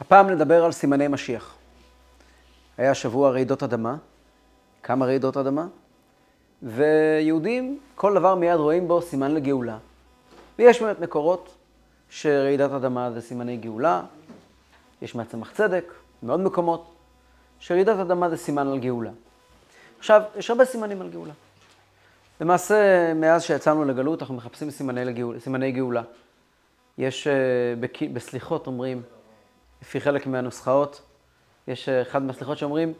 הפעם נדבר על סימני משיח. היה שבוע רעידות אדמה, כמה רעידות אדמה, ויהודים, כל דבר מיד רואים בו סימן לגאולה. ויש באמת מקורות שרעידת אדמה זה סימני גאולה, יש מהצמח צדק, מאוד מקומות, שרעידת אדמה זה סימן על גאולה. עכשיו, יש הרבה סימנים על גאולה. למעשה, מאז שיצאנו לגלות, אנחנו מחפשים סימני, לגאול, סימני גאולה. יש uh, בסליחות אומרים, לפי חלק מהנוסחאות, יש uh, אחד מהסליחות שאומרים,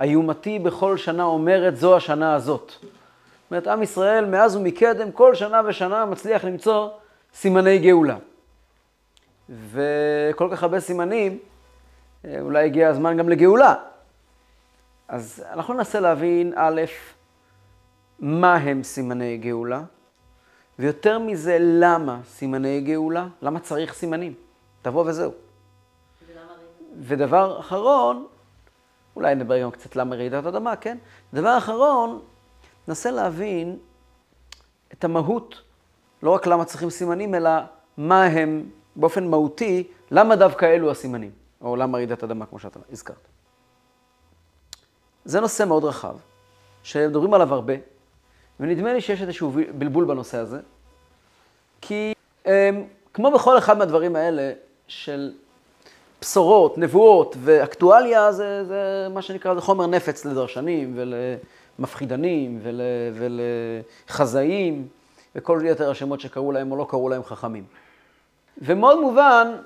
איומתי בכל שנה אומרת זו השנה הזאת. זאת אומרת, עם ישראל מאז ומקדם, כל שנה ושנה מצליח למצוא סימני גאולה. וכל כך הרבה סימנים, אה, אולי הגיע הזמן גם לגאולה. אז אנחנו ננסה להבין, א', מה הם סימני גאולה, ויותר מזה, למה סימני גאולה? למה צריך סימנים? תבוא וזהו. ודבר אחרון, אולי נדבר גם קצת למה רעידת אדמה, כן? דבר אחרון, ננסה להבין את המהות, לא רק למה צריכים סימנים, אלא מה הם באופן מהותי, למה דווקא אלו הסימנים, או למה רעידת אדמה, כמו שאתה הזכרת. זה נושא מאוד רחב, שמדברים עליו הרבה, ונדמה לי שיש איזשהו בלבול בנושא הזה, כי אמ, כמו בכל אחד מהדברים האלה של בשורות, נבואות ואקטואליה, זה, זה מה שנקרא, זה חומר נפץ לדרשנים ולמפחידנים ול, ולחזאים וכל יתר השמות שקראו להם או לא קראו להם חכמים. ומאוד מובן,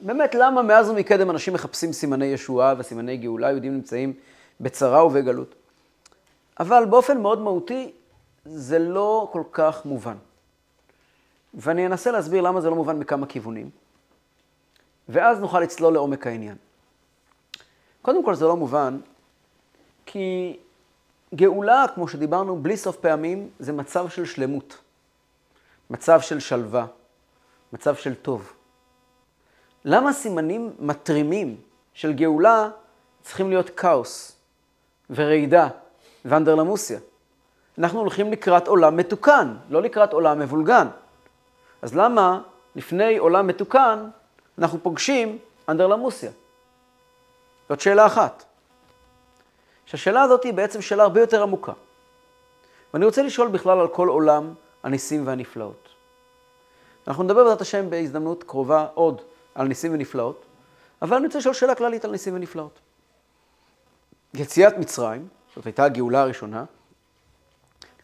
באמת למה מאז ומקדם אנשים מחפשים סימני ישועה וסימני גאולה, יהודים נמצאים בצרה ובגלות. אבל באופן מאוד מהותי, זה לא כל כך מובן. ואני אנסה להסביר למה זה לא מובן מכמה כיוונים, ואז נוכל לצלול לעומק העניין. קודם כל זה לא מובן, כי גאולה, כמו שדיברנו, בלי סוף פעמים, זה מצב של שלמות, מצב של שלווה, מצב של טוב. למה סימנים מתרימים של גאולה צריכים להיות כאוס ורעידה ואנדרלמוסיה? אנחנו הולכים לקראת עולם מתוקן, לא לקראת עולם מבולגן. אז למה לפני עולם מתוקן אנחנו פוגשים אנדרלמוסיה? זאת שאלה אחת. שהשאלה הזאת היא בעצם שאלה הרבה יותר עמוקה. ואני רוצה לשאול בכלל על כל עולם הניסים והנפלאות. אנחנו נדבר בעזרת השם בהזדמנות קרובה עוד על ניסים ונפלאות, אבל אני רוצה לשאול שאלה כללית על ניסים ונפלאות. יציאת מצרים, זאת הייתה הגאולה הראשונה,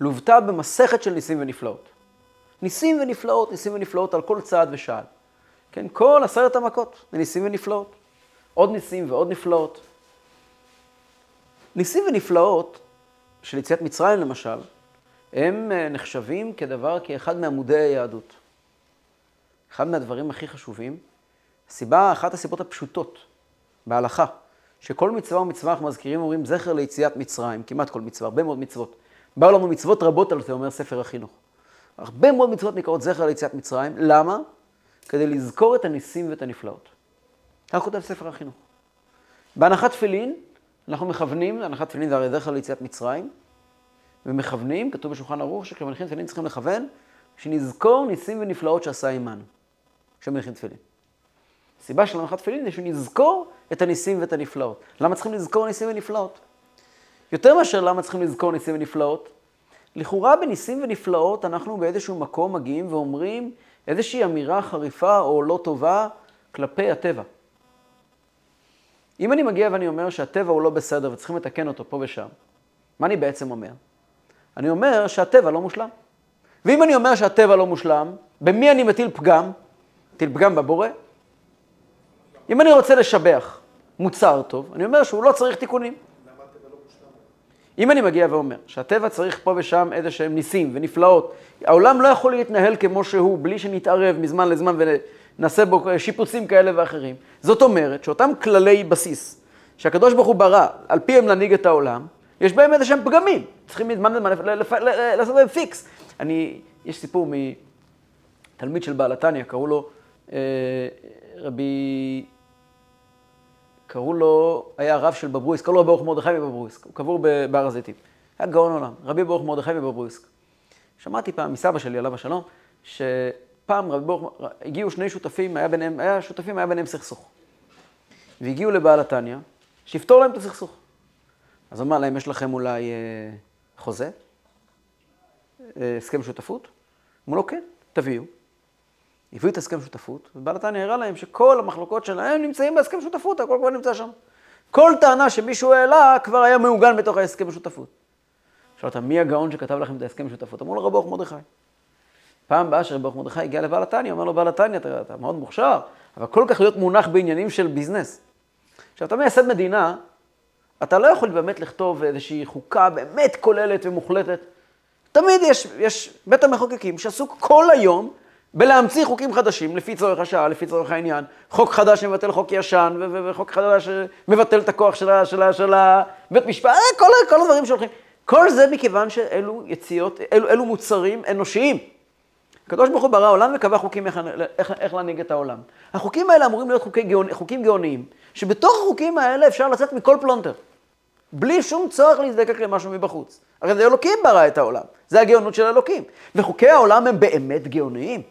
לוותה במסכת של ניסים ונפלאות. ניסים ונפלאות, ניסים ונפלאות על כל צעד ושעל. כן, כל עשרת המכות ניסים ונפלאות. עוד ניסים ועוד נפלאות. ניסים ונפלאות של יציאת מצרים למשל, הם אה, נחשבים כדבר, כאחד מעמודי היהדות. אחד מהדברים הכי חשובים, הסיבה, אחת הסיבות הפשוטות בהלכה, שכל מצווה ומצווה אנחנו מזכירים, אומרים זכר ליציאת מצרים, כמעט כל מצווה, הרבה מאוד מצוות. באו לנו מצוות רבות על זה, אומר ספר החינוך. הרבה מאוד מצוות נקראות זכר ליציאת מצרים, למה? כדי לזכור את הניסים ואת הנפלאות. כך כותב ספר החינוך. בהנחת תפילין, אנחנו מכוונים, הנחת תפילין זה הרי זכר ליציאת מצרים, ומכוונים, כתוב בשולחן ערוך, שכשמניחים תפילין צריכים לכוון, שנזכור ניסים ונפלאות שעשה עמנו, כשמניחים תפילין. הסיבה של הנחת תפילין זה שנזכור את הניסים ואת הנפלאות. למה צריכים לזכור ניסים ונפלאות? יותר מאשר למה צריכים לזכור ניסים ונפלאות, לכאורה בניסים ונפלאות אנחנו באיזשהו מקום מגיעים ואומרים איזושהי אמירה חריפה או לא טובה כלפי הטבע. אם אני מגיע ואני אומר שהטבע הוא לא בסדר וצריכים לתקן אותו פה ושם, מה אני בעצם אומר? אני אומר שהטבע לא מושלם. ואם אני אומר שהטבע לא מושלם, במי אני מטיל פגם? מטיל פגם בבורא. אם אני רוצה לשבח מוצר טוב, אני אומר שהוא לא צריך תיקונים. אם אני מגיע ואומר שהטבע צריך פה ושם איזה שהם ניסים ונפלאות, העולם לא יכול להתנהל כמו שהוא בלי שנתערב מזמן לזמן ונעשה בו שיפוצים כאלה ואחרים. זאת אומרת שאותם כללי בסיס שהקדוש ברוך הוא ברא, על פיהם להנהיג את העולם, יש בהם איזה שהם פגמים, צריכים מזמן לזמן לעשות להם פיקס. אני, יש סיפור מתלמיד של בעל התניא, קראו לו אה, רבי קראו לו, היה הרב של בברויסק, קראו לו ברוך מרדכי מבברויסק, הוא קבור בהר הזיתים. היה גאון עולם, רבי ברוך מרדכי מבברויסק. שמעתי פעם מסבא שלי, עליו השלום, שפעם רבי ברוך, הגיעו שני שותפים, היה ביניהם, היה שותפים, היה ביניהם סכסוך. והגיעו לבעל התניא, שיפתור להם את הסכסוך. אז אמר להם, יש לכם אולי אה, חוזה? אה, הסכם שותפות? אמרו לו, כן, תביאו. הביאו את הסכם שותפות, ובעל התניא הראה להם שכל המחלוקות שלהם נמצאים בהסכם שותפות, הכל כבר נמצא שם. כל טענה שמישהו העלה כבר היה מעוגן בתוך ההסכם השותפות. שאלת, מי הגאון שכתב לכם את ההסכם השותפות? אמרו לו, רב ברוך מרדכי. פעם באה שרב ברוך מרדכי הגיע לבעל התניא, אומר לו, בעל התניא, אתה, אתה מאוד מוכשר, אבל כל כך להיות מונח בעניינים של ביזנס. עכשיו, אתה מייסד מדינה, אתה לא יכול באמת לכתוב איזושהי חוקה באמת כוללת ומוחלטת. תמיד יש, יש בית המחוקקים שעסוק כל היום בלהמציא חוקים חדשים, לפי צורך השעה, לפי צורך העניין. חוק חדש שמבטל חוק ישן, וחוק חדש שמבטל את הכוח של הבית משפט, אה, כל, כל הדברים שהולכים. כל זה מכיוון שאלו יציאות, אלו, אלו מוצרים אנושיים. הקדוש ברוך הוא ברא עולם וקבע חוקים איך, איך, איך להנהיג את העולם. החוקים האלה אמורים להיות חוקי גאונ, חוקים גאוניים, שבתוך החוקים האלה אפשר לצאת מכל פלונטר. בלי שום צורך להזדקק למשהו מבחוץ. הרי זה אלוקים ברא את העולם, זה הגאונות של אלוקים. וחוקי העולם הם באמת גאוניים.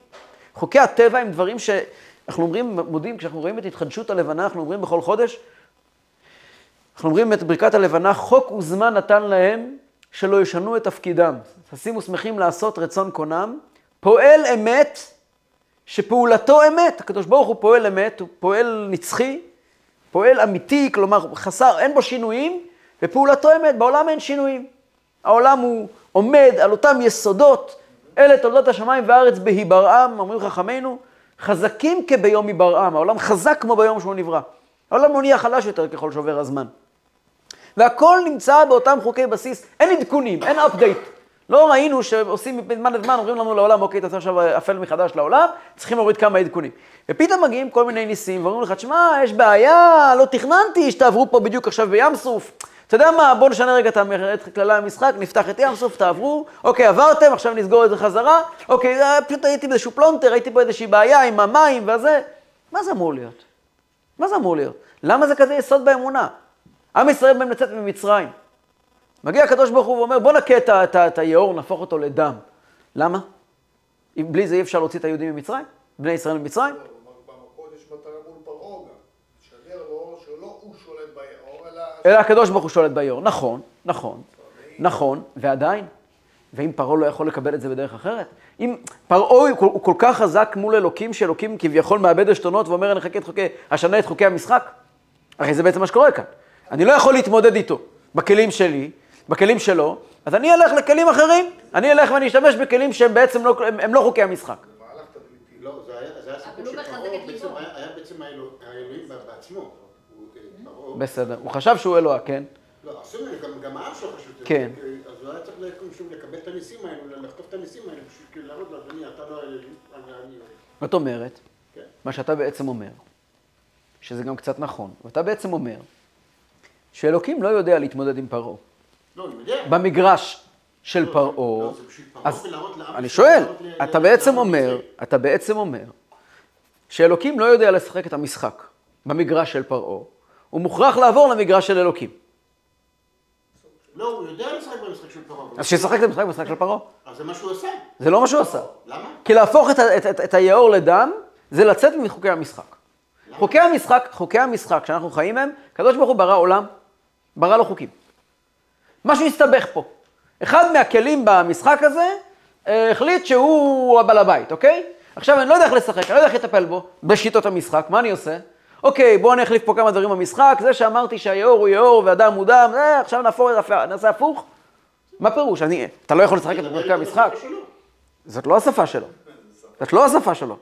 חוקי הטבע הם דברים שאנחנו אומרים, מודים, כשאנחנו רואים את התחדשות הלבנה, אנחנו אומרים בכל חודש, אנחנו אומרים את ברכת הלבנה, חוק וזמן נתן להם שלא ישנו את תפקידם. תשימו שמחים לעשות רצון קונם, פועל אמת, שפעולתו אמת. הקדוש ברוך הוא פועל אמת, הוא פועל נצחי, פועל אמיתי, כלומר חסר, אין בו שינויים, ופעולתו אמת, בעולם אין שינויים. העולם הוא עומד על אותם יסודות, אלה תולדות השמיים והארץ בהיברעם, אומרים חכמינו, חזקים כביום היברעם, העולם חזק כמו ביום שהוא נברא. העולם לא נהיה חלש יותר ככל שעובר הזמן. והכל נמצא באותם חוקי בסיס, אין עדכונים, אין אפדייט. לא ראינו שעושים מזמן לזמן, אומרים לנו לעולם, אוקיי, אתה עכשיו אפל מחדש לעולם, צריכים להוריד כמה עדכונים. ופתאום מגיעים כל מיני ניסים, ואומרים לך, תשמע, יש בעיה, לא תכננתי שתעברו פה בדיוק עכשיו בים סוף. אתה יודע מה, בואו נשנה רגע את כללי המשחק, נפתח את ים סוף, תעברו, אוקיי, עברתם, עכשיו נסגור את זה חזרה, אוקיי, פשוט הייתי באיזשהו פלונטר, הייתי פה איזושהי בעיה עם המים וזה. מה זה אמור להיות? מה זה אמור להיות? למה זה כזה יסוד באמונה? עם ישראל באים לצאת ממצרים. מגיע הקדוש ברוך הוא ואומר, בוא נכה את, היאור, נהפוך אותו לדם. למה? בלי זה אי אפשר להוציא את היהודים ממצרים? בני ישראל ממצרים? אלא הקדוש ברוך הוא שולט ביאור. נכון, נכון, נכון, ועדיין, ואם פרעה לא יכול לקבל את זה בדרך אחרת? אם פרעה הוא כל כך חזק מול אלוקים, שאלוקים כביכול מאבד עשתונות ואומר, אני אחכה את חוקי, אשנה את חוקי המשחק, הרי זה בעצם מה שקורה כאן. אני לא יכול להתמודד איתו בכלים שלי, בכלים שלו, אז אני אלך לכלים אחרים. אני אלך ואני אשתמש בכלים שהם בעצם לא, הם, הם לא חוקי המשחק. לא, זה היה סיפור שפרעה היה בעצם האלוהים בעצמו. בסדר. הוא חשב שהוא אלוה, כן? לא, אסור גם העם שלו חשוב. כן. אז הוא היה צריך לקבל את הניסים האלו, לכתוב את הניסים האלו, בשביל כאילו להראות לו, אדוני, אתה לא האלוהים, אני... זאת אומרת, כן. מה שאתה בעצם אומר, שזה גם קצת נכון, ואתה בעצם אומר, שאלוקים לא יודע להתמודד עם פרעה. לא, אני יודע. במגרש של לא, פרעה, לא, פרעה אז אני שואל, אתה בעצם אומר. אתה בעצם אומר, שאלוקים לא יודע לשחק את המשחק במגרש של פרעה, הוא מוכרח לעבור למגרש של אלוקים. לא, הוא יודע לשחק במשחק של פרעה. אז שישחק את המשחק במשחק של פרעה. אז זה מה שהוא עושה. זה לא מה שהוא עשה. למה? כי להפוך את, את, את, את היאור לדם, זה לצאת מחוקי המשחק. חוקי המשחק, חוקי המשחק שאנחנו חיים מהם, הקדוש ברוך הוא ברא עולם, ברא לו חוקים. משהו הסתבך פה. אחד מהכלים במשחק הזה אה, החליט שהוא הבעל הבית, אוקיי? עכשיו אני לא יודע איך לשחק, אני לא יודע איך לטפל בו, בשיטות המשחק, מה אני עושה? אוקיי, בואו אני אחליף פה כמה דברים במשחק, זה שאמרתי שהיאור הוא יאור והדם הוא דם, זה, עכשיו נהפוך, נעשה הפוך? מה פירוש? אני, אתה לא יכול לשחק את חוקי המשחק? זאת לא השפה שלו. זאת לא השפה שלו.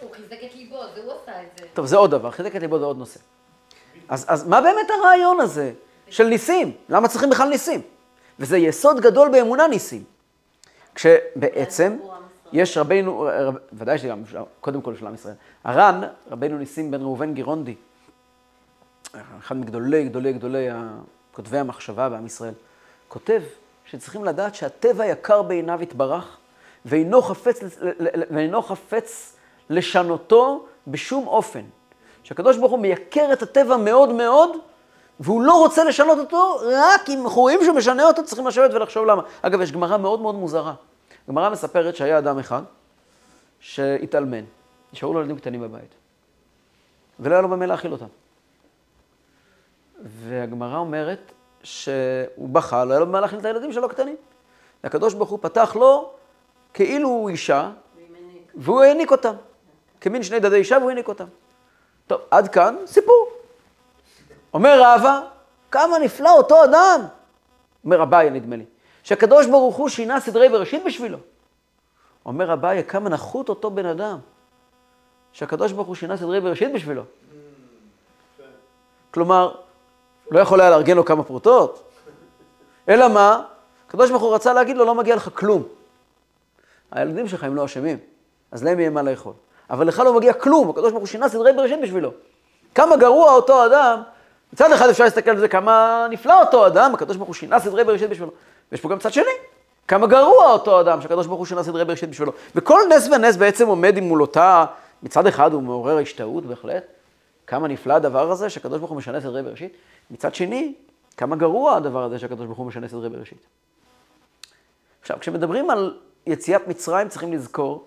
הוא חיזק את ליבו, זה הוא עשה את זה. טוב, זה עוד דבר, חיזק את ליבו זה עוד נושא. אז, אז מה באמת הרעיון הזה של ניסים? למה צריכים בכלל ניסים? וזה יסוד גדול באמונה ניסים. כשבעצם יש רבינו, רב, ודאי שגם, קודם כל של עם ישראל, הר"ן, רבינו ניסים בן ראובן גירונדי, אחד מגדולי גדולי גדולי כותבי המחשבה בעם ישראל, כותב שצריכים לדעת שהטבע יקר בעיניו יתברך, ואינו חפץ, ואינו חפץ לשנותו בשום אופן. שהקדוש ברוך הוא מייקר את הטבע מאוד מאוד, והוא לא רוצה לשנות אותו, רק אם אנחנו רואים שהוא משנה אותו, צריכים לשבת ולחשוב למה. אגב, יש גמרא מאוד מאוד מוזרה. גמרא מספרת שהיה אדם אחד שהתאלמן, נשארו לו ילדים קטנים בבית, ולא היה לו במה להאכיל אותם. והגמרא אומרת שהוא בכה, לא היה לו במה להכין את הילדים שלו קטנים. והקדוש ברוך הוא פתח לו כאילו הוא אישה, והוא העניק אותם. כמין שני דדי אישה והוא העניק אותם. טוב, עד כאן סיפור. אומר רבא, כמה נפלא אותו אדם, אומר אביי נדמה לי, שהקדוש ברוך הוא שינה סדרי בראשית בשבילו. אומר אביי, כמה נחות אותו בן אדם, שהקדוש ברוך הוא שינה סדרי בראשית בשבילו. כלומר, לא יכול היה לארגן לו כמה פרוטות, אלא מה? הקדוש ברוך הוא רצה להגיד לו, לא מגיע לך כלום. הילדים שלך הם לא אשמים, אז להם יהיה מה לאכול. אבל לך לא מגיע כלום, הקדוש ברוך הוא שינה סדרי בראשית בשבילו. כמה גרוע אותו אדם, מצד אחד אפשר להסתכל על זה כמה נפלא אותו אדם, הקדוש ברוך הוא שינה סדרי בראשית בשבילו. ויש פה גם צד שני, כמה גרוע אותו אדם שהקדוש ברוך הוא שינה סדרי בראשית בשבילו. וכל נס ונס בעצם עומד עם מול אותה, מצד אחד הוא מעורר השתאות בהחלט, כמה נפלא הדבר הזה שהקדוש ברוך הוא משנה סדרי בראשית, מצד שני, כמה גרוע הדבר הזה שהקדוש ברוך הוא משנה סדרי בראשית. עכשיו, כשמדברים על יציאת מצרים, צריכים לזכור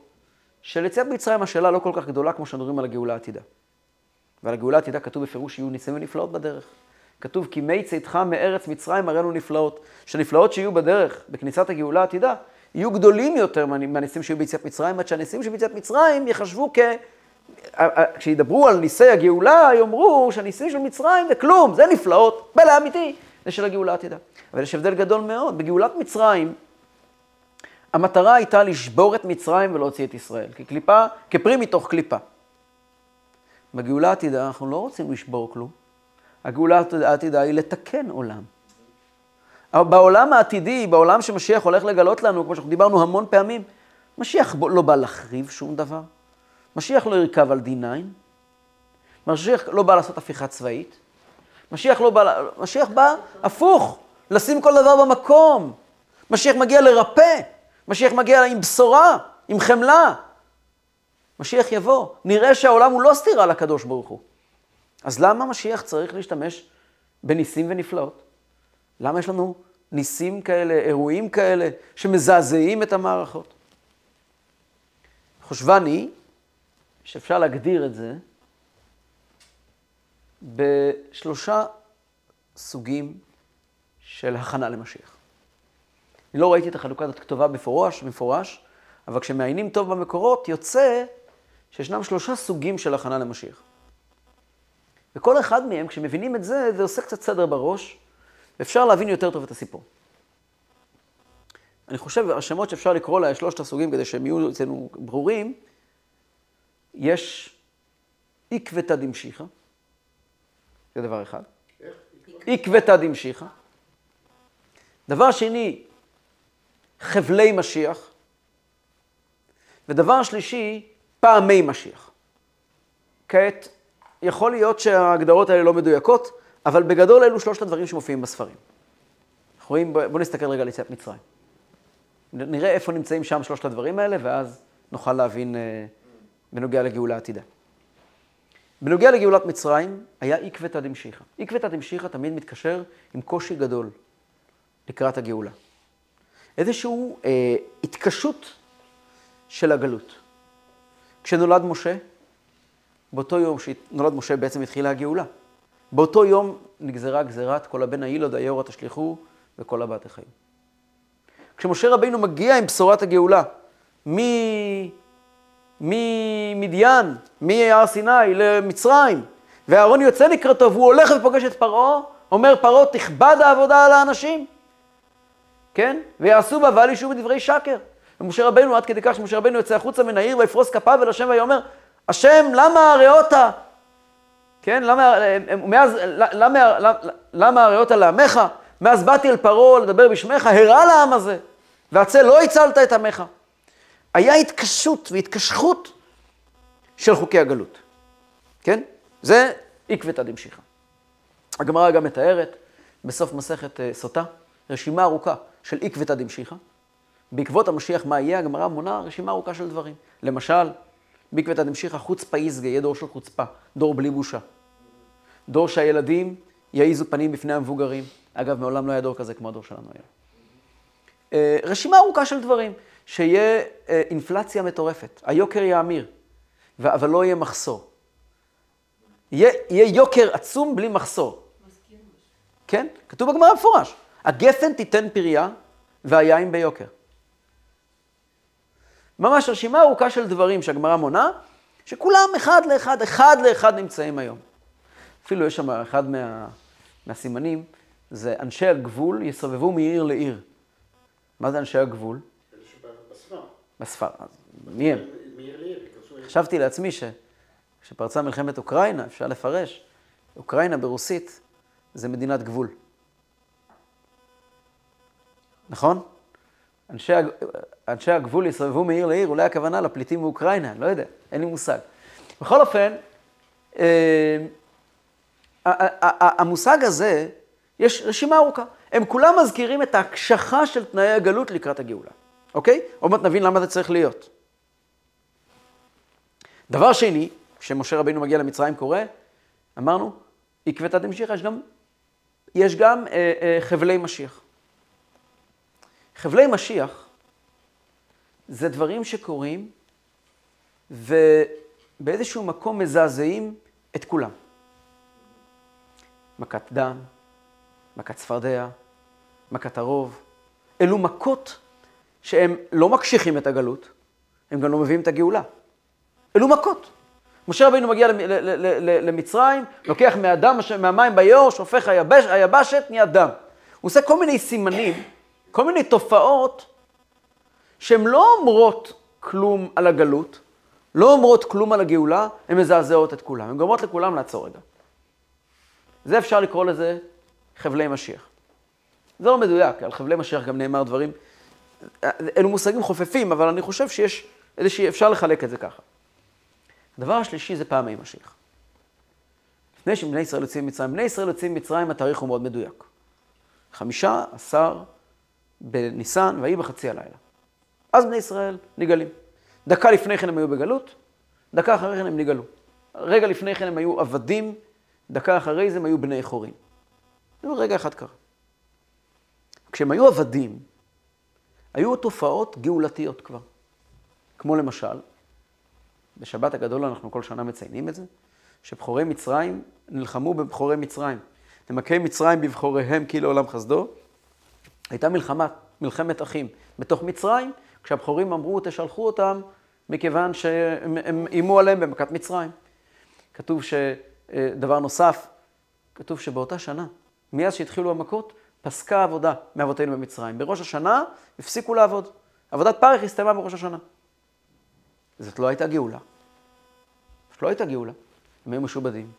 של יציאת מצרים השאלה לא כל כך גדולה כמו שמדברים על הגאולה העתידה. ועל הגאולה העתידה כתוב בפירוש שיהיו ניסים ונפלאות בדרך. כתוב כי מי צאתך מארץ מצרים הראינו נפלאות. שהנפלאות שיהיו בדרך, בכניסת הגאולה העתידה, יהיו גדולים יותר מהניסים שיהיו ביציאת מצרים, עד שהניסים של ביציאת מצרים יחשבו כ... כשידברו על ניסי הגאולה, יאמרו שהניסים של מצרים זה כלום, זה נפלאות, פלא אמיתי, זה של הגאולה העתידה. אבל יש הבדל גדול מאוד. בגאולת מצרים, המטרה הייתה לשבור את מצרים ולהוציא את ישראל, כקליפה, כפרי מתוך קליפה. בגאולה העתידה אנחנו לא רוצים לשבור כלום. הגאולה העתידה היא לתקן עולם. בעולם העתידי, בעולם שמשיח הולך לגלות לנו, כמו שאנחנו דיברנו המון פעמים, משיח לא בא להחריב שום דבר. משיח לא ירכב על D9. משיח לא בא לעשות הפיכה צבאית. משיח לא בא, משיח בא הפוך, לשים כל דבר במקום. משיח מגיע לרפא. משיח מגיע עם בשורה, עם חמלה. משיח יבוא, נראה שהעולם הוא לא סתירה לקדוש ברוך הוא. אז למה משיח צריך להשתמש בניסים ונפלאות? למה יש לנו ניסים כאלה, אירועים כאלה, שמזעזעים את המערכות? חושבני שאפשר להגדיר את זה בשלושה סוגים של הכנה למשיח. אני לא ראיתי את החלוקה הזאת כתובה מפורש, מפורש, אבל כשמעיינים טוב במקורות, יוצא שישנם שלושה סוגים של הכנה למשיח. וכל אחד מהם, כשמבינים את זה, זה עושה קצת סדר בראש, ואפשר להבין יותר טוב את הסיפור. אני חושב, השמות שאפשר לקרוא לה, שלושת הסוגים, כדי שהם יהיו אצלנו ברורים, יש עקבתא דמשיחא, זה דבר אחד. עקבתא דמשיחא. דבר שני, חבלי משיח. ודבר שלישי, פעמי משיח. כעת, יכול להיות שההגדרות האלה לא מדויקות, אבל בגדול אלו שלושת הדברים שמופיעים בספרים. אנחנו רואים, בואו נסתכל רגע על יציאת מצרים. נראה איפה נמצאים שם שלושת הדברים האלה, ואז נוכל להבין אה, בנוגע לגאולה עתידה. בנוגע לגאולת מצרים, היה עקבתא דמשיחא. עקבתא דמשיחא תמיד מתקשר עם קושי גדול לקראת הגאולה. איזושהי אה, התקשות של הגלות. כשנולד משה, באותו יום שנולד משה בעצם התחילה הגאולה. באותו יום נגזרה גזירת כל הבן הילוד היאורה תשליכו וכל הבת החיים. כשמשה רבינו מגיע עם בשורת הגאולה, ממדיין, מהר סיני למצרים, ואהרון יוצא לקראתו והוא הולך ופוגש את פרעה, אומר פרעה תכבד העבודה על האנשים, כן? ויעשו בה ואל ישו בדברי שקר. ומשה רבנו, עד כדי כך שמשה רבנו יוצא החוצה מן העיר ויפרוס כפיו אל השם ויאמר, השם, למה הריאות? כן, למה, מאז, למה, למה, למה הריאות לעמך? מאז באתי אל פרעה לדבר בשמך, הרע לעם הזה, והצל לא הצלת את עמך. היה התקשות והתקשחות של חוקי הגלות, כן? זה עקבתא דמשיחא. הגמרא גם מתארת בסוף מסכת אה, סוטה, רשימה ארוכה של עקבתא דמשיחא. בעקבות המשיח, מה יהיה? הגמרא מונה רשימה ארוכה של דברים. למשל, בעקבתא דמשיחא חוצפא איסגא, יהיה דור של חוצפה, דור בלי בושה. דור שהילדים יעיזו פנים בפני המבוגרים. אגב, מעולם לא היה דור כזה כמו הדור שלנו היום. אה, רשימה ארוכה של דברים, שיהיה אה, אינפלציה מטורפת, היוקר יאמיר, אבל לא יהיה מחסור. יהיה, יהיה יוקר עצום בלי מחסור. כן? כתוב בגמרא במפורש. הגפן תיתן פריה והיין ביוקר. ממש רשימה ארוכה של דברים שהגמרא מונה, שכולם אחד לאחד, אחד לאחד נמצאים היום. אפילו יש שם אחד מה, מהסימנים, זה אנשי הגבול יסובבו מעיר לעיר. מה זה אנשי הגבול? בספר. אז מי הם? חשבתי לעצמי שכשפרצה מלחמת אוקראינה, אפשר לפרש, אוקראינה ברוסית זה מדינת גבול. נכון? אנשי, אנשי הגבול יסובבו מעיר לעיר, אולי הכוונה לפליטים מאוקראינה, לא יודע, אין לי מושג. בכל אופן, אה, המושג הזה, יש רשימה ארוכה. הם כולם מזכירים את ההקשחה של תנאי הגלות לקראת הגאולה, אוקיי? עוד מעט נבין למה זה צריך להיות. דבר שני, כשמשה רבינו מגיע למצרים קורה, אמרנו, עקבתא דמשיחא, יש גם, יש גם אה, אה, חבלי משיח. חבלי משיח זה דברים שקורים ובאיזשהו מקום מזעזעים את כולם. מכת דם, מכת צפרדע, מכת הרוב. אלו מכות שהם לא מקשיחים את הגלות, הם גם לא מביאים את הגאולה. אלו מכות. משה רבינו מגיע למצרים, לוקח מהדם, מהמים ביאור, שופך היבש, היבשת, נהיה דם. הוא עושה כל מיני סימנים, כל מיני תופעות שהן לא אומרות כלום על הגלות, לא אומרות כלום על הגאולה, הן מזעזעות את כולם. הן גורמות לכולם לעצור רגע. זה אפשר לקרוא לזה חבלי משיח. זה לא מדויק, על חבלי משיח גם נאמר דברים, אלו מושגים חופפים, אבל אני חושב שיש איזושהי, אפשר לחלק את זה ככה. הדבר השלישי זה פעמי משיח. לפני שבני ישראל יוצאים ממצרים, בני ישראל יוצאים ממצרים, התאריך הוא מאוד מדויק. חמישה עשר בניסן, ויהי בחצי הלילה. אז בני ישראל נגאלים. דקה לפני כן הם היו בגלות, דקה אחרי כן הם נגאלו. רגע לפני כן הם היו עבדים, דקה אחרי זה הם היו בני חורין. זה רגע אחד קרה. כשהם היו עבדים, היו תופעות גאולתיות כבר. כמו למשל, בשבת הגדול אנחנו כל שנה מציינים את זה, שבכורי מצרים נלחמו בבכורי מצרים. נמקי מצרים בבכוריהם כי לעולם חסדו. הייתה מלחמה, מלחמת אחים בתוך מצרים, כשהבכורים אמרו תשלחו אותם מכיוון שהם הם איימו עליהם במכת מצרים. כתוב שדבר נוסף, כתוב שבאותה שנה, מאז שהתחילו המכות, פסקה עבודה מאבותינו במצרים. בראש השנה הפסיקו לעבוד. עבודת פרך הסתיימה בראש השנה. זאת לא הייתה גאולה. זאת לא הייתה גאולה. הם היו משועבדים,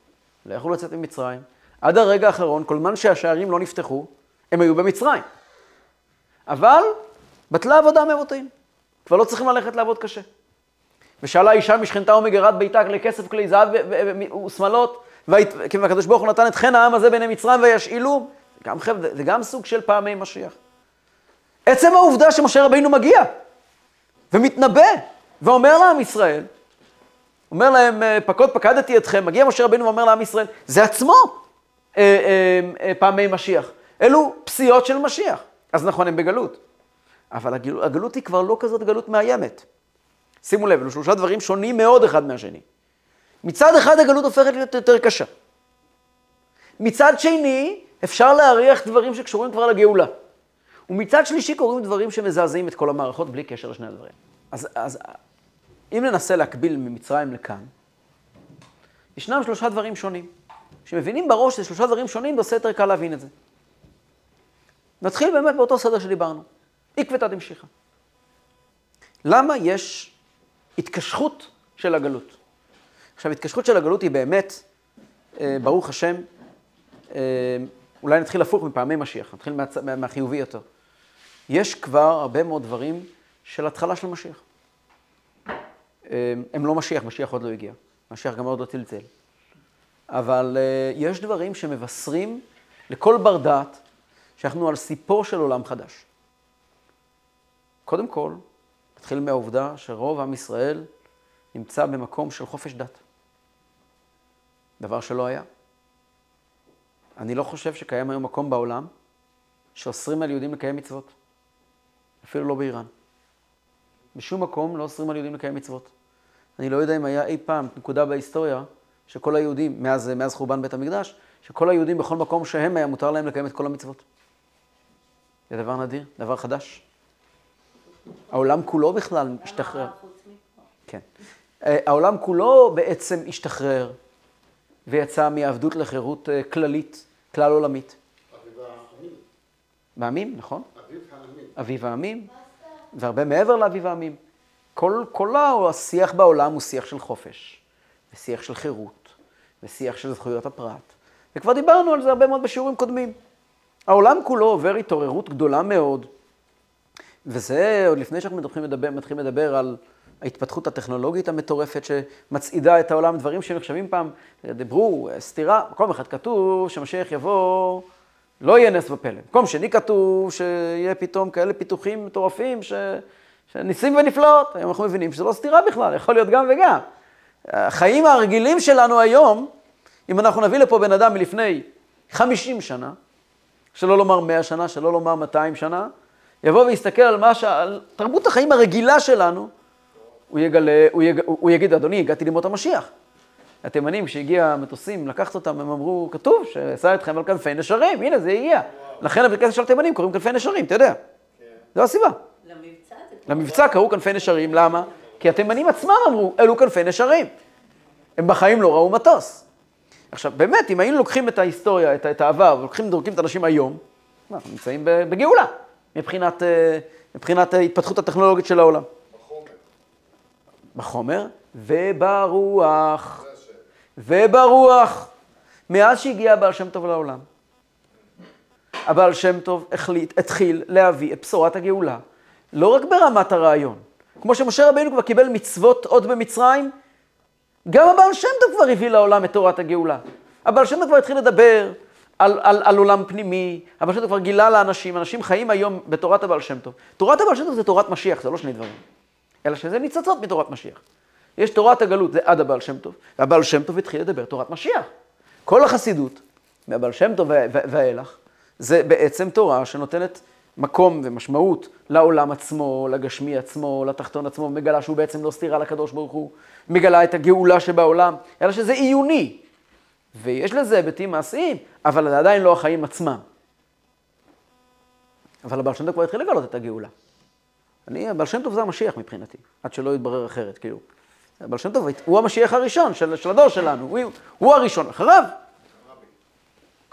לא יכלו לצאת ממצרים. עד הרגע האחרון, כל זמן שהשערים לא נפתחו, הם היו במצרים. אבל בטלה עבודה מאבותינו. כבר לא צריכים ללכת לעבוד קשה. ושאלה אישה משכנתה ומגרת ביתה לכסף כלי זהב ושמלות, והקדוש ברוך הוא נתן את חן העם הזה בעיני מצרים וישאילו, גם חבר'ה, זה גם סוג של פעמי משיח. עצם העובדה שמשה רבינו מגיע ומתנבא ואומר לעם ישראל, אומר להם, פקוד פקדתי אתכם, מגיע משה רבינו ואומר לעם ישראל, זה עצמו אה, אה, אה, פעמי משיח. אלו פסיעות של משיח. אז נכון, הם בגלות. אבל הגלות, הגלות היא כבר לא כזאת גלות מאיימת. שימו לב, אלו שלושה דברים שונים מאוד אחד מהשני. מצד אחד הגלות הופכת להיות יותר קשה. מצד שני, אפשר להריח דברים שקשורים כבר לגאולה. ומצד שלישי קורים דברים שמזעזעים את כל המערכות בלי קשר לשני הדברים. אז, אז אם ננסה להקביל ממצרים לכאן, ישנם שלושה דברים שונים. כשמבינים בראש שזה שלושה דברים שונים, זה עושה יותר קל להבין את זה. נתחיל באמת באותו סדר שדיברנו. עקבתא דמשיחא. למה יש התקשרות של הגלות? עכשיו, התקשרות של הגלות היא באמת, אה, ברוך השם, אה, אולי נתחיל הפוך מפעמי משיח, נתחיל מהצ... מה, מהחיובי יותר. יש כבר הרבה מאוד דברים של התחלה של משיח. אה, הם לא משיח, משיח עוד לא הגיע. משיח גם עוד לא צלצל. אבל אה, יש דברים שמבשרים לכל בר דעת שאנחנו על סיפו של עולם חדש. קודם כל, נתחיל מהעובדה שרוב עם ישראל נמצא במקום של חופש דת. דבר שלא היה. אני לא חושב שקיים היום מקום בעולם שאוסרים על יהודים לקיים מצוות. אפילו לא באיראן. בשום מקום לא אוסרים על יהודים לקיים מצוות. אני לא יודע אם היה אי פעם נקודה בהיסטוריה שכל היהודים, מאז, מאז חורבן בית המקדש, שכל היהודים בכל מקום שהם היה מותר להם לקיים את כל המצוות. זה דבר נדיר, דבר חדש. העולם כולו בכלל השתחרר. כן. אה, העולם כולו בעצם השתחרר ויצא מעבדות לחירות אה, כללית, כלל עולמית. אביב העמים. בעמים, נכון? אביב העמים. אביב העמים, והרבה מעבר לאביב העמים. כל, כל השיח בעולם הוא שיח של חופש, ושיח של חירות, ושיח של זכויות הפרט. וכבר דיברנו על זה הרבה מאוד בשיעורים קודמים. העולם כולו עובר התעוררות גדולה מאוד, וזה עוד לפני שאנחנו מתחילים לדבר, מתחילים לדבר על ההתפתחות הטכנולוגית המטורפת שמצעידה את העולם, דברים שנחשבים פעם, דיברו, סתירה, מקום אחד כתוב שמשיח יבוא, לא יהיה נס ופלא. מקום שני כתוב שיהיה פתאום כאלה פיתוחים מטורפים, ש... שניסים ונפלאות. היום אנחנו מבינים שזה לא סתירה בכלל, יכול להיות גם וגם. החיים הרגילים שלנו היום, אם אנחנו נביא לפה בן אדם מלפני 50 שנה, שלא לומר 100 שנה, שלא לומר 200 שנה, יבוא ויסתכל על, מה ש... על תרבות החיים הרגילה שלנו, הוא, יגלה, הוא, יג... הוא יגיד, אדוני, הגעתי לימות המשיח. התימנים, כשהגיע המטוסים לקחת אותם, הם אמרו, כתוב, שאשא אתכם על כנפי נשרים, הנה, זה הגיע. לכן אפליקציה של התימנים קוראים כנפי נשרים, אתה יודע. זו הסיבה. למבצע זה למבצע קראו כנפי נשרים, למה? כי התימנים עצמם אמרו, אלו כנפי נשרים. הם בחיים לא ראו מטוס. עכשיו, באמת, אם היינו לוקחים את ההיסטוריה, את, את העבר, ולוקחים, דורקים את האנשים היום, אנחנו נמצאים בגאולה, מבחינת, אה, מבחינת ההתפתחות הטכנולוגית של העולם. בחומר וברוח. וברוח. מאז שהגיע הבעל שם טוב לעולם, הבעל שם טוב החליט, התחיל להביא את בשורת הגאולה, לא רק ברמת הרעיון. כמו שמשה רבינו כבר קיבל מצוות עוד במצרים, גם הבעל שם טוב כבר הביא לעולם את תורת הגאולה. הבעל שם טוב כבר התחיל לדבר על, על, על עולם פנימי, הבעל שם טוב כבר גילה לאנשים, אנשים חיים היום בתורת הבעל שם טוב. תורת הבעל שם טוב זה תורת משיח, זה לא שני דברים. אלא שזה ניצוצות מתורת משיח. יש תורת הגלות, זה עד הבעל שם טוב, והבעל שם טוב התחיל לדבר תורת משיח. כל החסידות, מהבעל שם טוב ואילך, זה בעצם תורה שנותנת מקום ומשמעות לעולם עצמו, לגשמי עצמו, לתחתון עצמו, מגלה שהוא בעצם לא סתירה לקדוש ברוך הוא, מגלה את הגאולה שבעולם, אלא שזה עיוני. ויש לזה היבטים מעשיים, אבל זה עדיין לא החיים עצמם. אבל הבעל שם טוב כבר התחיל לגלות את הגאולה. אני, הבעל שם טוב זה המשיח מבחינתי, עד שלא יתברר אחרת, כאילו. הבעל שם טוב הוא המשיח הראשון של, של הדור שלנו, הוא, הוא הראשון, אחריו.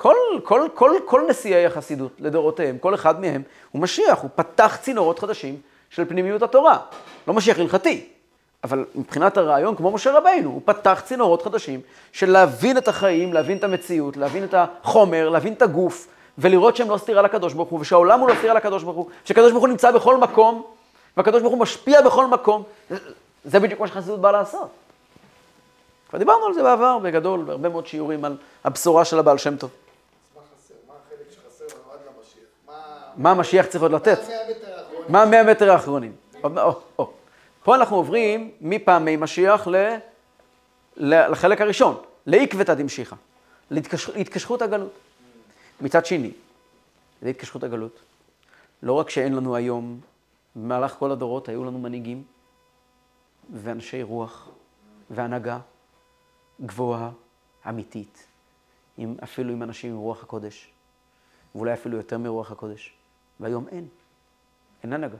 כל, כל, כל, כל נשיאי החסידות לדורותיהם, כל אחד מהם הוא משיח, הוא פתח צינורות חדשים של פנימיות התורה. לא משיח הלכתי, אבל מבחינת הרעיון, כמו משה רבינו, הוא פתח צינורות חדשים של להבין את החיים, להבין את המציאות, להבין את החומר, להבין את הגוף, ולראות שהם לא סתירה לקדוש ברוך הוא, ושהעולם הוא לא סתירה לקדוש ברוך הוא, שהקדוש ברוך הוא נמצא בכל מקום, והקדוש ברוך הוא משפיע בכל מקום. זה בדיוק מה שחסידות באה לעשות. כבר דיברנו על זה בעבר, בגדול, בהרבה מאוד שיעורים על הבשורה של הבעל שם טוב. מה חסר? מה החלק שחסר לנו עד למשיח? מה... המשיח צריך עוד לתת? מה המאה מטר האחרונים? פה אנחנו עוברים מפעמי משיח לחלק הראשון, לעקבתא דמשיחא, להתקש... להתקשרות הגלות. מצד שני, להתקשרות הגלות, לא רק שאין לנו היום, במהלך כל הדורות היו לנו מנהיגים ואנשי רוח והנהגה גבוהה, אמיתית, עם, אפילו עם אנשים עם רוח הקודש, ואולי אפילו יותר מרוח הקודש, והיום אין, אין הנהגה.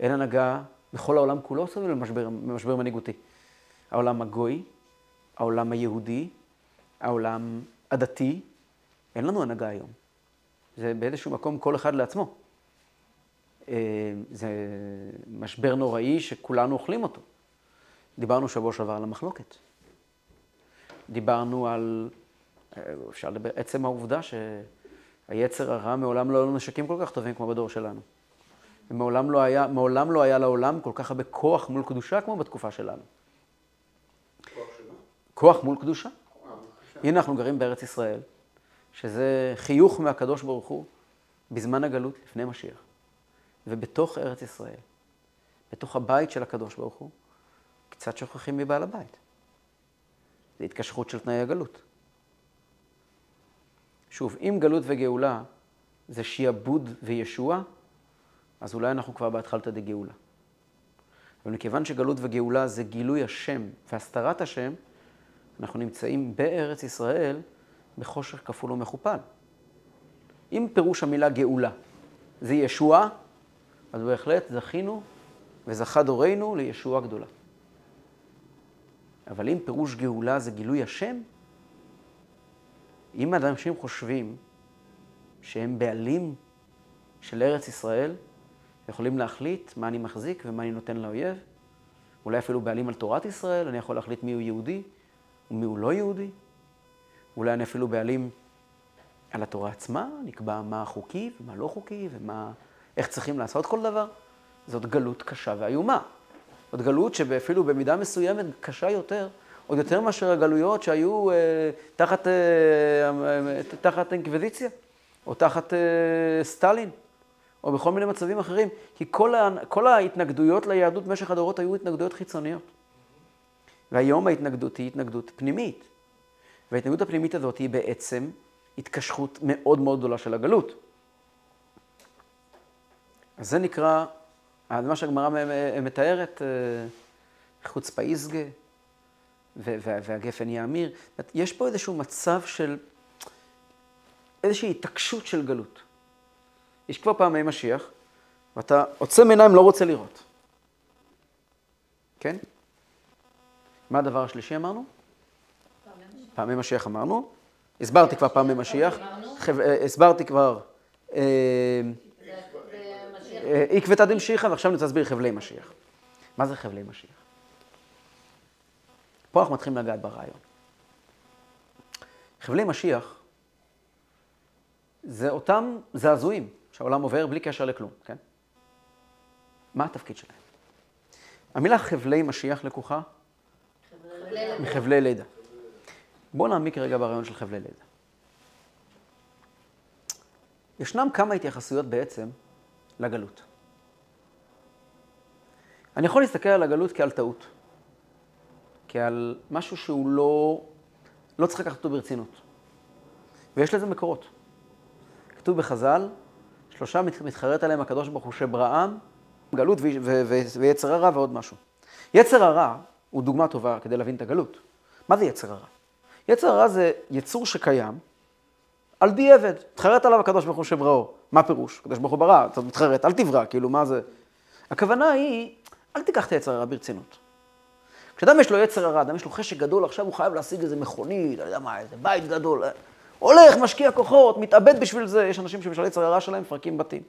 אין הנהגה בכל העולם כולו סביב למשבר, למשבר מנהיגותי. העולם הגוי, העולם היהודי, העולם הדתי, אין לנו הנהגה היום. זה באיזשהו מקום כל אחד לעצמו. אה, זה משבר נוראי שכולנו אוכלים אותו. דיברנו שבוע שעבר על המחלוקת. דיברנו על, אה, אפשר לדבר, עצם העובדה שהיצר הרע מעולם לא היו לו נשקים כל כך טובים כמו בדור שלנו. ומעולם לא היה, מעולם לא היה לעולם כל כך הרבה כוח מול קדושה כמו בתקופה שלנו. כוח? כוח מול קדושה. הנה אנחנו גרים בארץ ישראל, שזה חיוך מהקדוש ברוך הוא בזמן הגלות לפני משיח. ובתוך ארץ ישראל, בתוך הבית של הקדוש ברוך הוא, קצת שוכחים מבעל הבית. זה התקשרות של תנאי הגלות. שוב, אם גלות וגאולה זה שיעבוד וישוע, אז אולי אנחנו כבר בהתחלתא דגאולה. אבל מכיוון שגלות וגאולה זה גילוי השם והסתרת השם, אנחנו נמצאים בארץ ישראל בחושך כפול ומכופל. אם פירוש המילה גאולה זה ישועה, אז בהחלט זכינו וזכה דורנו לישועה גדולה. אבל אם פירוש גאולה זה גילוי השם, אם אנשים חושבים שהם בעלים של ארץ ישראל, יכולים להחליט מה אני מחזיק ומה אני נותן לאויב, אולי אפילו בעלים על תורת ישראל, אני יכול להחליט מי הוא יהודי ומי הוא לא יהודי, אולי אני אפילו בעלים על התורה עצמה, נקבע מה חוקי ומה לא חוקי ומה, איך צריכים לעשות כל דבר. זאת גלות קשה ואיומה. זאת גלות שאפילו במידה מסוימת קשה יותר, עוד יותר מאשר הגלויות שהיו אה, תחת, אה, אה, תחת אינקוויזיציה, או תחת סטלין, או בכל מיני מצבים אחרים. כי כל, ה, כל ההתנגדויות ליהדות במשך הדורות היו התנגדויות חיצוניות. והיום ההתנגדות היא התנגדות פנימית. וההתנגדות הפנימית הזאת היא בעצם התקשרות מאוד מאוד גדולה של הגלות. אז זה נקרא, מה שהגמרא מתארת, חוצפה איסגה והגפן יאמיר. יש פה איזשהו מצב של, איזושהי התעקשות של גלות. יש כבר פעמי משיח, ואתה עוצם עיניים, לא רוצה לראות. כן? מה הדבר השלישי אמרנו? פעמי משיח אמרנו. הסברתי כבר פעמי משיח. אה, הסברתי כבר עקבתא דמשיחא, ועכשיו אני רוצה להסביר חבלי משיח. מה זה חבלי משיח? פה אנחנו מתחילים לגעת ברעיון. חבלי משיח זה אותם זעזועים שהעולם עובר בלי קשר לכלום, כן? מה התפקיד שלהם? המילה חבלי משיח לקוחה מחבלי לידה. בואו נעמיק רגע ברעיון של חבלי לידה. ישנם כמה התייחסויות בעצם לגלות. אני יכול להסתכל על הגלות כעל טעות, כעל משהו שהוא לא, לא צריך לקחת אותו ברצינות. ויש לזה מקורות. כתוב בחז"ל, שלושה מתחרט עליהם הקדוש ברוך הוא שבראם, גלות ויצר הרע ועוד משהו. יצר הרע הוא דוגמה טובה כדי להבין את הגלות. מה זה יצר הרע? יצר הרע זה יצור שקיים על די עבד. מתחרט עליו הקדוש ברוך הוא שבראו. מה פירוש? הקדוש ברוך הוא ברא, אתה מתחרט, אל תברא, כאילו, מה זה? הכוונה היא, אל תיקח את היצר הרע ברצינות. כשאדם יש לו יצר הרע, אדם יש לו חשק גדול, עכשיו הוא חייב להשיג איזה מכונית, לא יודע מה, איזה בית גדול. הולך, משקיע כוחות, מתאבד בשביל זה. יש אנשים שבשביל יצר הרע שלהם מפרקים בתים.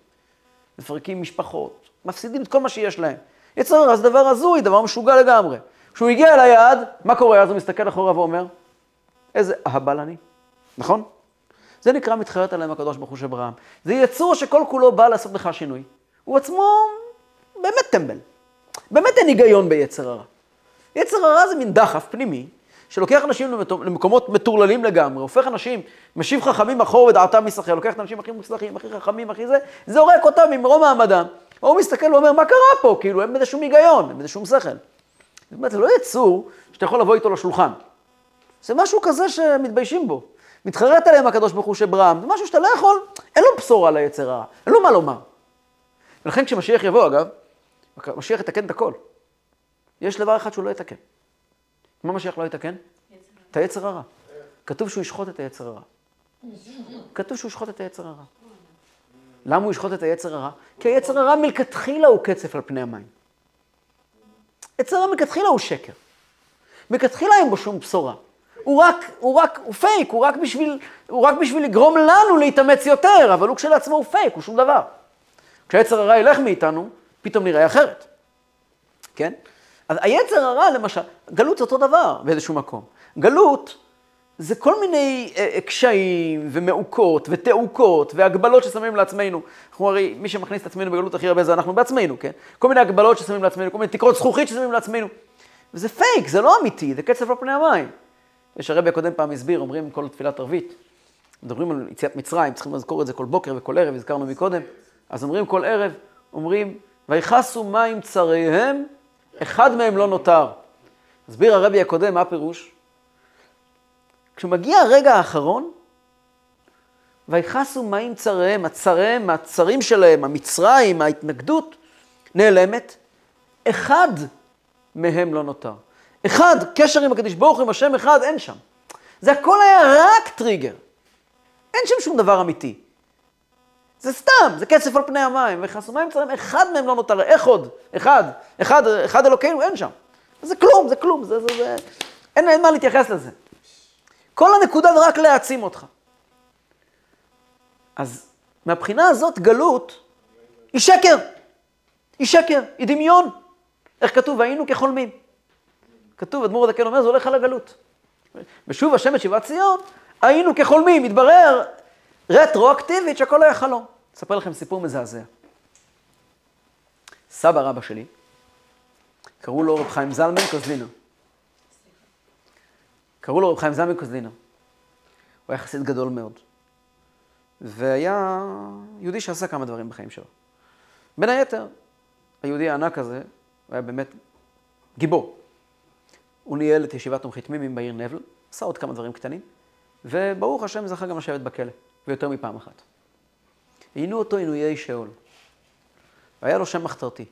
מפרקים משפחות, מפסידים את כל מה שיש להם. יצר הרע זה דבר הזוי, דבר משוגע לגמרי. כשהוא הגיע אל היעד, מה קורה? אז הוא מסתכל אחורה ואומר, איזה אהבל אני, נכון? זה נקרא מתחרט עליהם הקדוש ברוך הוא שברעם. זה יצור שכל כולו בא לעשות לך שינוי. הוא עצמו באמת טמבל. באמת אין היגיון ביצר הרע. יצר הרע זה מין דחף פנימי, שלוקח אנשים למקומות מטורללים לגמרי, הופך אנשים, משיב חכמים אחור ודעתם מסחר, לוקח את האנשים הכי מוצלחים, הכי חכמים, הכי זה, זורק אותם ממרום מעמדם. הוא מסתכל ואומר, מה קרה פה? כאילו, אין בזה שום היגיון, אין בזה שום שכל. זאת אומרת, זה לא יצור שאתה יכול לבוא איתו לשולחן. זה משהו כזה שמתביישים בו. מתחרט עליהם הקדוש ברוך הוא שברם, זה משהו שאתה לא יכול, אין לו בשורה על היצר הרע, אין לו מה לומר. ולכן כשמשיח יבוא, אגב, משיח יתקן את הכל. יש דבר אחד שהוא לא יתקן. מה משיח לא יתקן? את היצר הרע. כתוב שהוא ישחוט את היצר הרע. כתוב שהוא ישחוט את היצר הרע. למה הוא ישחוט את היצר הרע? כי היצר הרע מלכתחילה הוא קצף על פני המים. יצר הרע מלכתחילה הוא שקר. מלכתחילה אין בו שום בשורה. הוא רק, הוא רק, הוא פייק, הוא רק בשביל, הוא רק בשביל לגרום לנו להתאמץ יותר, אבל הוא כשלעצמו הוא פייק, הוא שום דבר. כשהיצר הרע ילך מאיתנו, פתאום נראה אחרת. כן? אז היצר הרע, למשל, גלות זה אותו דבר באיזשהו מקום. גלות זה כל מיני אה, אה, קשיים ומעוקות ותעוקות והגבלות ששמים לעצמנו. אנחנו הרי, מי שמכניס את עצמנו בגלות הכי הרבה זה אנחנו בעצמנו, כן? כל מיני הגבלות ששמים לעצמנו, כל מיני תקרות זכוכית ששמים לעצמנו. וזה פייק, זה לא אמיתי, זה קצב על פני המים. יש הרבי הקודם פעם הסביר, אומרים כל תפילת ערבית, מדברים על יציאת מצרים, צריכים לזכור את זה כל בוקר וכל ערב, הזכרנו מקודם, אז אומרים כל ערב, אומרים, ויכסו מים צריהם, אחד מהם לא נותר. הסביר הרבי הקודם, מה הפירוש? כשמגיע הרגע האחרון, ויכסו מים צריהם, הצריהם, הצרים שלהם, המצרים, ההתנגדות, נעלמת, אחד מהם לא נותר. אחד, קשר עם הקדוש ברוך הוא, עם השם אחד, אין שם. זה הכל היה רק טריגר. אין שם שום דבר אמיתי. זה סתם, זה כסף על פני המים, וכנסו מים צרים, אחד מהם לא נותר, איך עוד? אחד, אחד, אחד אלוקינו, אין שם. זה כלום, זה כלום, זה, זה, זה, אין, אין מה להתייחס לזה. כל הנקודה זה רק להעצים אותך. אז מהבחינה הזאת, גלות היא שקר. היא שקר, היא דמיון. איך כתוב? היינו כחולמים. כתוב, אדמו"ר הדקן אומר, זה הולך על הגלות. ושוב השם את שיבת ציון, היינו כחולמים. התברר רטרואקטיבית שהכל היה חלום. אספר לכם סיפור מזעזע. סבא רבא שלי, קראו לו רב חיים זלמן קוזלינו. קראו לו רב חיים זלמן קוזלינו. הוא היה חסיד גדול מאוד. והיה יהודי שעשה כמה דברים בחיים שלו. בין היתר, היהודי הענק הזה, הוא היה באמת גיבור. הוא ניהל את ישיבת תומכי תמימים בעיר נבל, עשה עוד כמה דברים קטנים, וברוך השם זכה גם לשבת בכלא, ויותר מפעם אחת. עינו אותו עינויי שאול. והיה לו שם מחתרתי.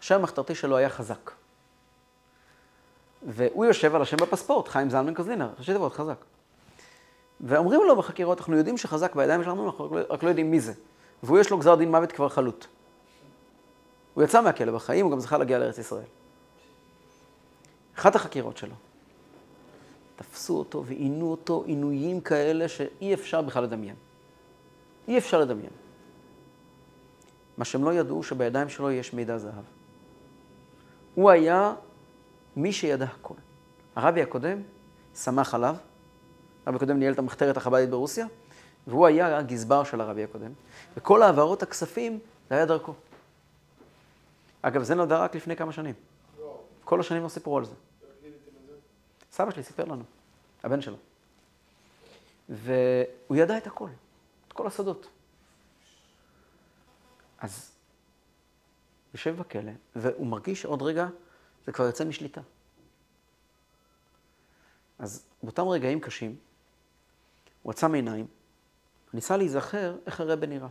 השם המחתרתי שלו היה חזק. והוא יושב על השם בפספורט, חיים זלמן קוזלינר, ראשי תיבות חזק. ואומרים לו בחקירות, אנחנו יודעים שחזק בידיים שלנו, אנחנו רק לא יודעים מי זה. והוא יש לו גזר דין מוות כבר חלוט. הוא יצא מהכלא בחיים, הוא גם זכה להגיע לארץ ישראל. אחת החקירות שלו, תפסו אותו ועינו אותו עינויים כאלה שאי אפשר בכלל לדמיין. אי אפשר לדמיין. מה שהם לא ידעו, שבידיים שלו יש מידע זהב. הוא היה מי שידע הכל. הרבי הקודם שמח עליו, הרבי הקודם ניהל את המחתרת החב"דית ברוסיה, והוא היה הגזבר של הרבי הקודם, וכל העברות הכספים, זה היה דרכו. אגב, זה נודע רק לפני כמה שנים. כל השנים לא סיפרו על זה. סבא שלי סיפר לנו, הבן שלו. והוא ידע את הכל, כל הסודות. אז יושב בכלא, והוא מרגיש שעוד רגע זה כבר יוצא משליטה. אז באותם רגעים קשים, הוא עצם עיניים, ניסה להיזכר איך הרבי נראה.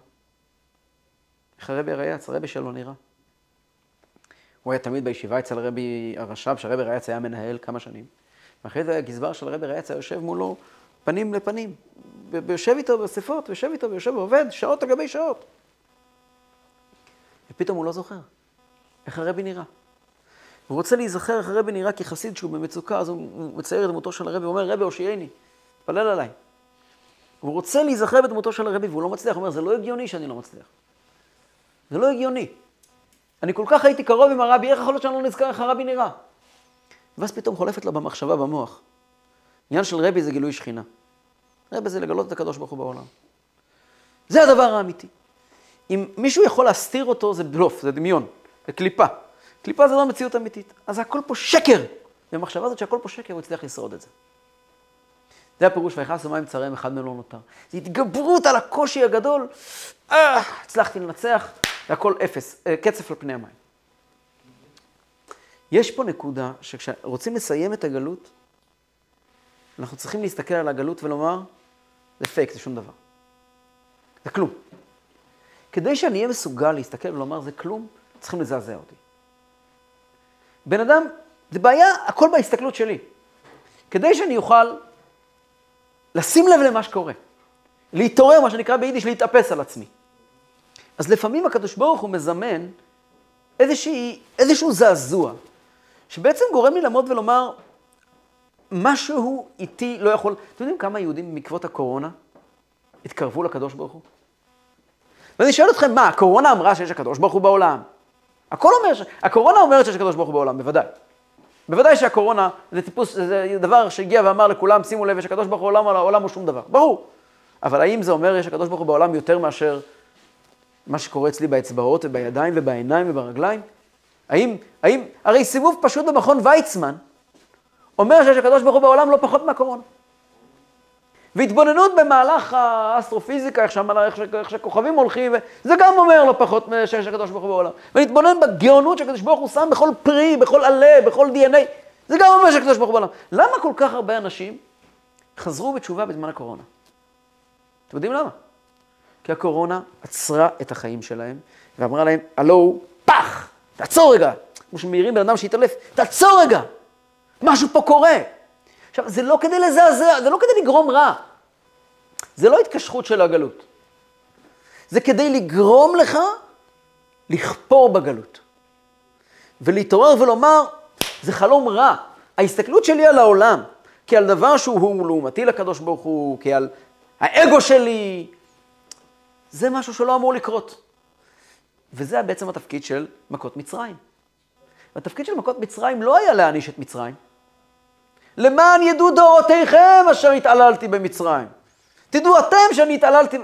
איך הרבי הרייץ, הרבי שלו נראה. הוא היה תמיד בישיבה אצל הרבי הרש"ב, שהרבי רייץ היה מנהל כמה שנים. ואחרי זה הגזבר של הרבי רייץ היה יושב מולו פנים לפנים. ויושב איתו באספות, ויושב איתו ויושב ועובד שעות על גבי שעות. ופתאום הוא לא זוכר איך הרבי נראה. הוא רוצה להיזכר איך הרבי נראה כחסיד שהוא במצוקה, אז הוא מצייר את דמותו של הרבי, הוא אומר, רבי הושיעני, תפלל עליי. הוא רוצה להיזכר בדמותו של הרבי והוא לא מצליח, הוא אומר, זה לא הגיוני שאני לא מצליח. זה לא הגיוני. אני כל כך הייתי קרוב עם הרבי, איך יכול להיות שאני לא נזכר איך הרבי נראה? ואז פתאום חולפת לו במחשבה, במוח. עניין של רבי זה גילוי שכינה. רבי זה לגלות את הקדוש ברוך הוא בעולם. זה הדבר האמיתי. אם מישהו יכול להסתיר אותו, זה בלוף, זה דמיון, זה קליפה. קליפה זה לא מציאות אמיתית. אז הכל פה שקר. והמחשבה הזאת שהכל פה שקר, הוא הצליח לשרוד את זה. זה הפירוש, ויכנסו מים צריהם, אחד מהם לא נותר. זה התגברות על הקושי הגדול. אה, הצלחתי לנצח, והכל אפס, אה, קצף על פני המים. יש פה נקודה שכשרוצים לסיים את הגלות, אנחנו צריכים להסתכל על הגלות ולומר, זה פייק, זה שום דבר. זה כלום. כדי שאני אהיה מסוגל להסתכל ולומר, זה כלום, צריכים לזעזע אותי. בן אדם, זה בעיה, הכל בהסתכלות שלי. כדי שאני אוכל לשים לב למה שקורה, להתעורר, מה שנקרא ביידיש, להתאפס על עצמי. אז לפעמים הקדוש ברוך הוא מזמן איזושהי, איזשהו זעזוע, שבעצם גורם לי לעמוד ולומר, משהו איתי לא יכול... אתם יודעים כמה יהודים בעקבות הקורונה התקרבו לקדוש ברוך הוא? ואני שואל אתכם, מה, הקורונה אמרה שיש הקדוש ברוך הוא בעולם? הכל אומר, ש... הקורונה אומרת שיש הקדוש ברוך הוא בעולם, בוודאי. בוודאי שהקורונה זה טיפוס, זה דבר שהגיע ואמר לכולם, שימו לב, יש הקדוש ברוך הוא בעולם, העולם הוא שום דבר. ברור. אבל האם זה אומר יש הקדוש ברוך הוא בעולם יותר מאשר מה שקורה אצלי באצבעות ובידיים ובעיניים וברגליים? האם, האם, הרי סיבוב פשוט במכון ויצמן אומר שיש הקדוש ברוך הוא בעולם לא פחות מהקורונה. והתבוננות במהלך האסטרופיזיקה, איך, שהמהלך, איך, איך שהכוכבים הולכים, זה גם אומר לא פחות שיש הקדוש ברוך הוא בעולם. ולהתבונן בגאונות שהקדוש ברוך הוא שם בכל פרי, בכל עלה, בכל די.אן.איי, זה גם אומר שהקדוש ברוך הוא בעולם. למה כל כך הרבה אנשים חזרו בתשובה בזמן הקורונה? אתם יודעים למה? כי הקורונה עצרה את החיים שלהם, ואמרה להם, הלו, פח, תעצור רגע. כמו שמעירים בן אדם שהתעלף, תעצור רגע. משהו פה קורה. עכשיו, זה לא כדי לזעזע, זה לא כדי לגרום רע. זה לא התקשרות של הגלות. זה כדי לגרום לך לכפור בגלות. ולהתעורר ולומר, זה חלום רע. ההסתכלות שלי על העולם, כעל דבר שהוא לעומתי לקדוש ברוך הוא, כעל האגו שלי, זה משהו שלא אמור לקרות. וזה בעצם התפקיד של מכות מצרים. והתפקיד של מכות מצרים לא היה להעניש את מצרים. למען ידעו דורותיכם אשר התעללתי במצרים. תדעו אתם שאני התעללתי...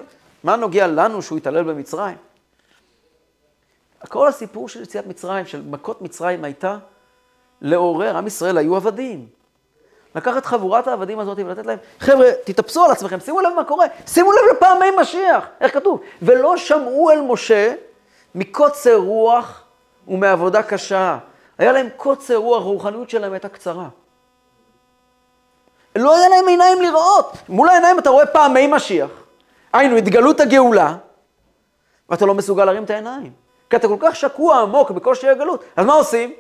מה נוגע לנו שהוא התעלל במצרים? כל הסיפור של יציאת מצרים, של מכות מצרים, הייתה לעורר, עם ישראל היו עבדים. לקחת חבורת העבדים הזאת ולתת להם, חבר'ה, תתאפסו על עצמכם, שימו לב מה קורה, שימו לב לפעמי משיח, איך כתוב? ולא שמעו אל משה מקוצר רוח ומעבודה קשה. היה להם קוצר רוח, הרוחניות שלהם הייתה קצרה. לא היה להם עיניים לראות. מול העיניים אתה רואה פעמי משיח. היינו, התגלות הגאולה, ואתה לא מסוגל להרים את העיניים. כי אתה כל כך שקוע עמוק בקושי הגלות. אז מה עושים?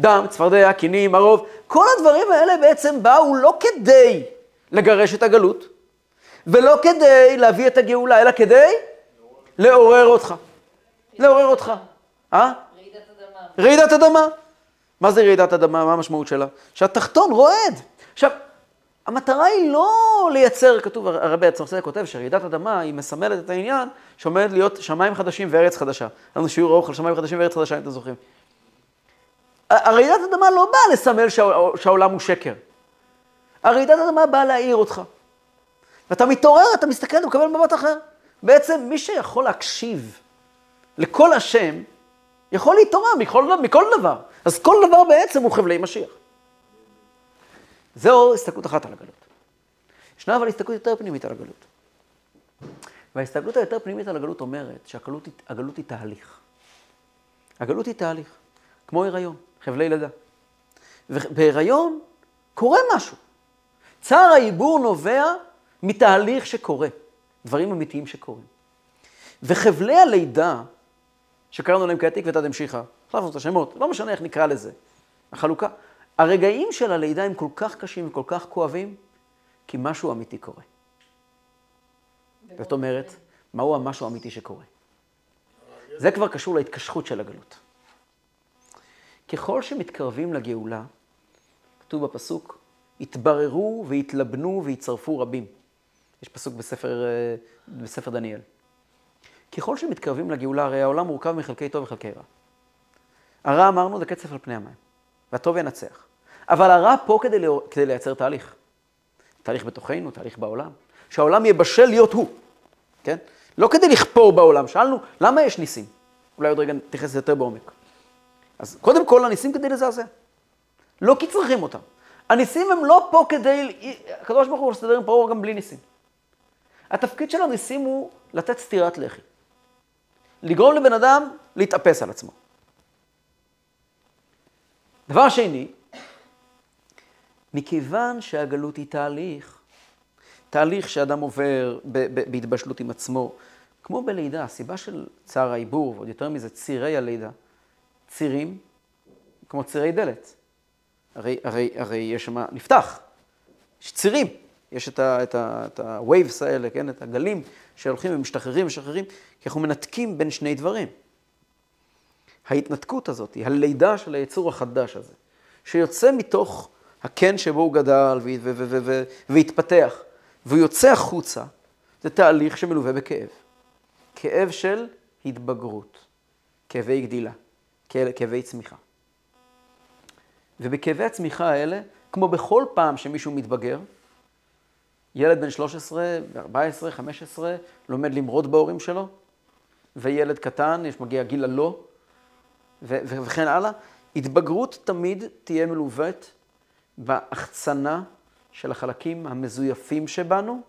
דם, צפרדע, קינים, הרוב. כל הדברים האלה בעצם באו לא כדי לגרש את הגלות, ולא כדי להביא את הגאולה, אלא כדי לעורר אותך. לעורר אותך. אה? רעידת אדמה. רעידת אדמה. מה זה רעידת אדמה? מה המשמעות שלה? שהתחתון רועד. עכשיו, המטרה היא לא לייצר, כתוב, הרבי הצרצר כותב שרעידת אדמה היא מסמלת את העניין שעומד להיות שמיים חדשים וארץ חדשה. לנו שיעור ארוך על שמיים חדשים וארץ חדשה, אם אתם זוכרים. הרעידת אדמה לא באה לסמל שהע- שהעולם הוא שקר. הרעידת אדמה באה להעיר אותך. ואתה מתעורר, אתה מסתכל, אתה מקבל מבט אחר. בעצם מי שיכול להקשיב לכל השם, יכול להתעורר מכל, מכל דבר. אז כל דבר בעצם הוא חבלי משיח. זו הסתכלות אחת על הגלות. ישנה אבל הסתכלות יותר פנימית על הגלות. וההסתכלות היותר פנימית על הגלות אומרת שהגלות הגלות היא תהליך. הגלות היא תהליך, כמו הריון, חבלי לידה. ובהיריון קורה משהו. צער העיבור נובע מתהליך שקורה, דברים אמיתיים שקורים. וחבלי הלידה, שקראנו להם כעת עקבתא דמשיחא, החלפנו את השמות, לא משנה איך נקרא לזה, החלוקה. הרגעים של הלידה הם כל כך קשים וכל כך כואבים, כי משהו אמיתי קורה. זאת אומרת, מהו המשהו האמיתי שקורה? זה כבר קשור להתקשרות של הגלות. ככל שמתקרבים לגאולה, כתוב בפסוק, התבררו והתלבנו והצטרפו רבים. יש פסוק בספר, אה, בספר דניאל. ככל שמתקרבים לגאולה, הרי העולם מורכב מחלקי טוב וחלקי רע. הרע אמרנו זה קצף על פני המים, והטוב ינצח. אבל הרע פה כדי, לא, כדי לייצר תהליך. תהליך בתוכנו, תהליך בעולם. שהעולם יהיה בשל להיות הוא, כן? לא כדי לכפור בעולם. שאלנו, למה יש ניסים? אולי עוד רגע נתייחס לזה יותר בעומק. אז קודם כל, הניסים כדי לזעזע. לא כי צריכים אותם. הניסים הם לא פה כדי... הקדוש ברוך הוא מסתדר עם פרעה גם בלי ניסים. התפקיד של הניסים הוא לתת סטירת לחי. לגרום לבן אדם להתאפס על עצמו. דבר שני, מכיוון שהגלות היא תהליך, תהליך שאדם עובר בהתבשלות עם עצמו, כמו בלידה, הסיבה של צער העיבור, ועוד יותר מזה צירי הלידה, צירים כמו צירי דלת. הרי, הרי, הרי יש שם, נפתח, יש צירים, יש את ה- את ה- ה-waves האלה, כן? את הגלים שהולכים ומשתחררים ומשחררים, כי אנחנו מנתקים בין שני דברים. ההתנתקות הזאת, הלידה של היצור החדש הזה, שיוצא מתוך הקן שבו הוא גדל והתפתח, והוא יוצא החוצה, זה תהליך שמלווה בכאב. כאב של התבגרות, כאבי גדילה, כאב- כאבי צמיחה. ובכאבי הצמיחה האלה, כמו בכל פעם שמישהו מתבגר, ילד בן 13, 14, 15, לומד למרוד בהורים שלו, וילד קטן, יש מגיע גיל הלא, וכן הלאה. התבגרות תמיד תהיה מלוות בהחצנה של החלקים המזויפים שבנו,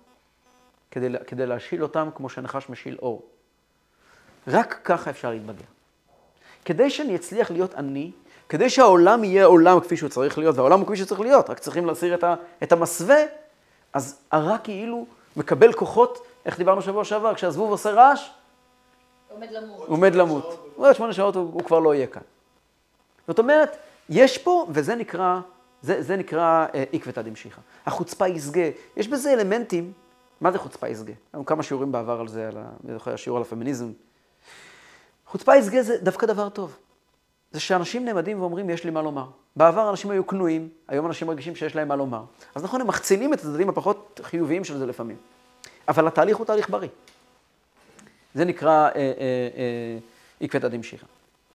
כדי, כדי להשיל אותם כמו שנחש משיל אור. רק ככה אפשר להתבגר. כדי שאני אצליח להיות אני, כדי שהעולם יהיה עולם כפי שהוא צריך להיות, והעולם הוא כפי שצריך להיות, רק צריכים להסיר את, ה, את המסווה, אז הרע כאילו מקבל כוחות, איך דיברנו שבוע שעבר, כשהזבוב עושה רעש, עומד למות. עומד למות. עוד שמונה שעות הוא, הוא כבר לא יהיה כאן. זאת אומרת, יש פה, וזה נקרא זה, זה נקרא אה, עקבתא דמשיחא. החוצפה ישגה, יש בזה אלמנטים, מה זה חוצפה ישגה? היו כמה שיעורים בעבר על זה, על ה... אני זוכר, השיעור על הפמיניזם. חוצפה ישגה זה דווקא דבר טוב. זה שאנשים נעמדים ואומרים, יש לי מה לומר. בעבר אנשים היו כנועים, היום אנשים מרגישים שיש להם מה לומר. אז נכון, הם מחצינים את הצדדים הפחות חיוביים של זה לפעמים. אבל התהליך הוא תהליך בריא. זה נקרא אה, אה, אה, עקבתא דמשיחא.